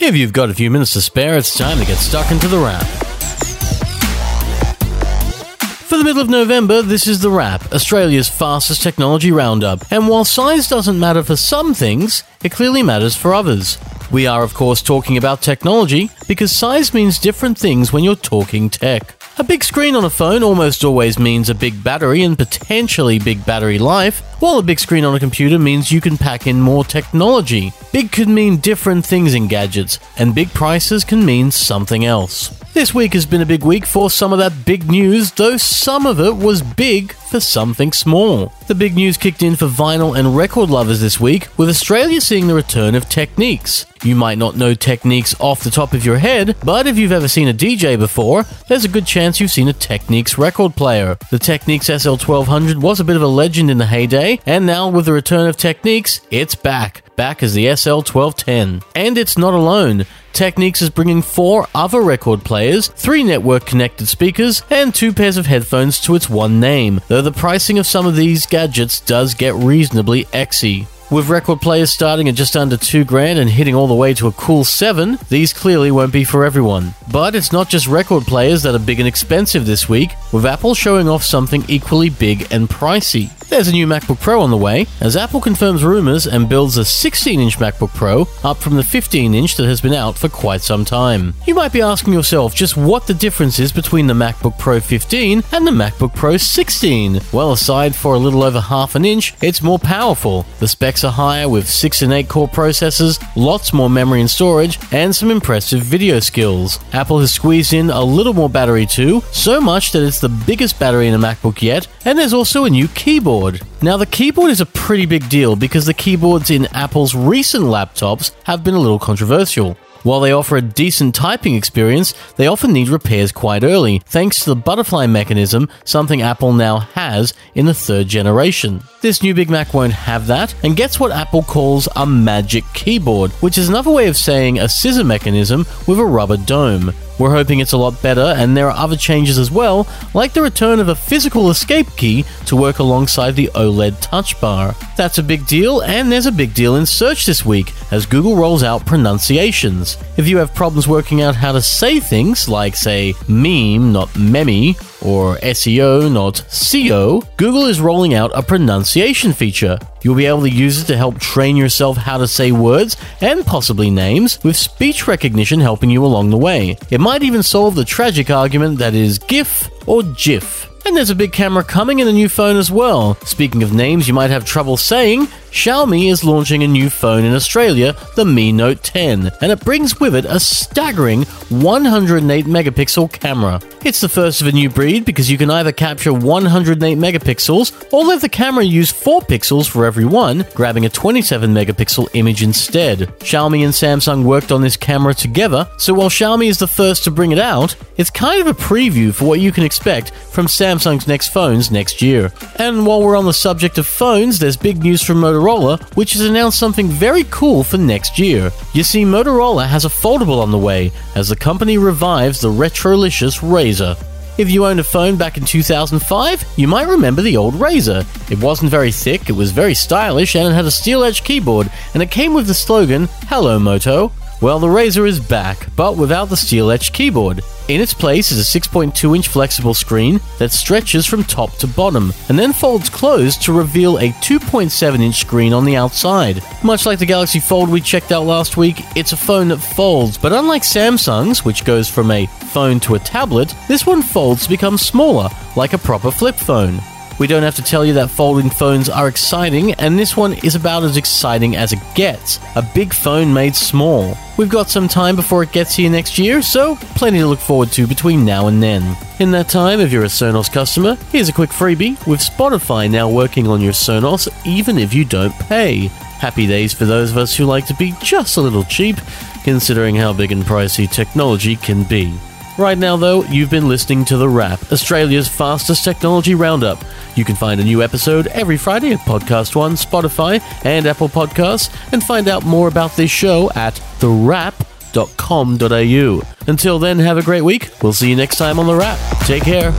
If you've got a few minutes to spare, it's time to get stuck into the wrap. For the middle of November, this is The Wrap, Australia's fastest technology roundup. And while size doesn't matter for some things, it clearly matters for others. We are, of course, talking about technology because size means different things when you're talking tech. A big screen on a phone almost always means a big battery and potentially big battery life, while a big screen on a computer means you can pack in more technology. Big could mean different things in gadgets, and big prices can mean something else. This week has been a big week for some of that big news, though some of it was big for something small. The big news kicked in for vinyl and record lovers this week, with Australia seeing the return of Technics. You might not know Technics off the top of your head, but if you've ever seen a DJ before, there's a good chance you've seen a Technics record player. The Technics SL1200 was a bit of a legend in the heyday, and now with the return of Technics, it's back back as the SL1210. And it's not alone. Technics is bringing four other record players, three network connected speakers, and two pairs of headphones to its one name, though the pricing of some of these gadgets does get reasonably exy. With record players starting at just under 2 grand and hitting all the way to a cool 7, these clearly won't be for everyone. But it's not just record players that are big and expensive this week, with Apple showing off something equally big and pricey. There's a new MacBook Pro on the way, as Apple confirms rumors and builds a 16 inch MacBook Pro up from the 15 inch that has been out for quite some time. You might be asking yourself just what the difference is between the MacBook Pro 15 and the MacBook Pro 16. Well, aside for a little over half an inch, it's more powerful. The specs are higher with 6 and 8 core processors, lots more memory and storage, and some impressive video skills. Apple has squeezed in a little more battery too, so much that it's the biggest battery in a MacBook yet, and there's also a new keyboard keyboard. Now, the keyboard is a pretty big deal because the keyboards in Apple's recent laptops have been a little controversial. While they offer a decent typing experience, they often need repairs quite early, thanks to the butterfly mechanism, something Apple now has in the third generation. This new Big Mac won't have that, and gets what Apple calls a magic keyboard, which is another way of saying a scissor mechanism with a rubber dome. We're hoping it's a lot better, and there are other changes as well, like the return of a physical escape key to work alongside the OLED touch bar. That's a big deal, and there's a big deal in search this week as Google rolls out pronunciations. If you have problems working out how to say things, like, say, meme, not meme, or SEO, not CO, Google is rolling out a pronunciation feature. You'll be able to use it to help train yourself how to say words and possibly names, with speech recognition helping you along the way. It might even solve the tragic argument that is GIF or GIF. And there's a big camera coming in a new phone as well. Speaking of names you might have trouble saying, Xiaomi is launching a new phone in Australia, the Mi Note 10, and it brings with it a staggering 108 megapixel camera. It's the first of a new breed because you can either capture 108 megapixels or let the camera use 4 pixels for every one, grabbing a 27 megapixel image instead. Xiaomi and Samsung worked on this camera together, so while Xiaomi is the first to bring it out, it's kind of a preview for what you can expect from Samsung Samsung's next phones next year. And while we're on the subject of phones, there's big news from Motorola, which has announced something very cool for next year. You see, Motorola has a foldable on the way as the company revives the Retrolicious Razr. If you owned a phone back in 2005, you might remember the old Razr. It wasn't very thick, it was very stylish, and it had a steel edge keyboard, and it came with the slogan, Hello Moto. Well, the Razr is back, but without the steel edge keyboard. In its place is a 6.2 inch flexible screen that stretches from top to bottom and then folds closed to reveal a 2.7 inch screen on the outside. Much like the Galaxy Fold we checked out last week, it's a phone that folds, but unlike Samsung's, which goes from a phone to a tablet, this one folds to become smaller, like a proper flip phone. We don't have to tell you that folding phones are exciting, and this one is about as exciting as it gets a big phone made small. We've got some time before it gets here next year, so plenty to look forward to between now and then. In that time, if you're a Sonos customer, here's a quick freebie with Spotify now working on your Sonos even if you don't pay. Happy days for those of us who like to be just a little cheap, considering how big and pricey technology can be. Right now, though, you've been listening to The Wrap, Australia's fastest technology roundup. You can find a new episode every Friday at Podcast One, Spotify, and Apple Podcasts, and find out more about this show at thewrap.com.au. Until then, have a great week. We'll see you next time on The Wrap. Take care.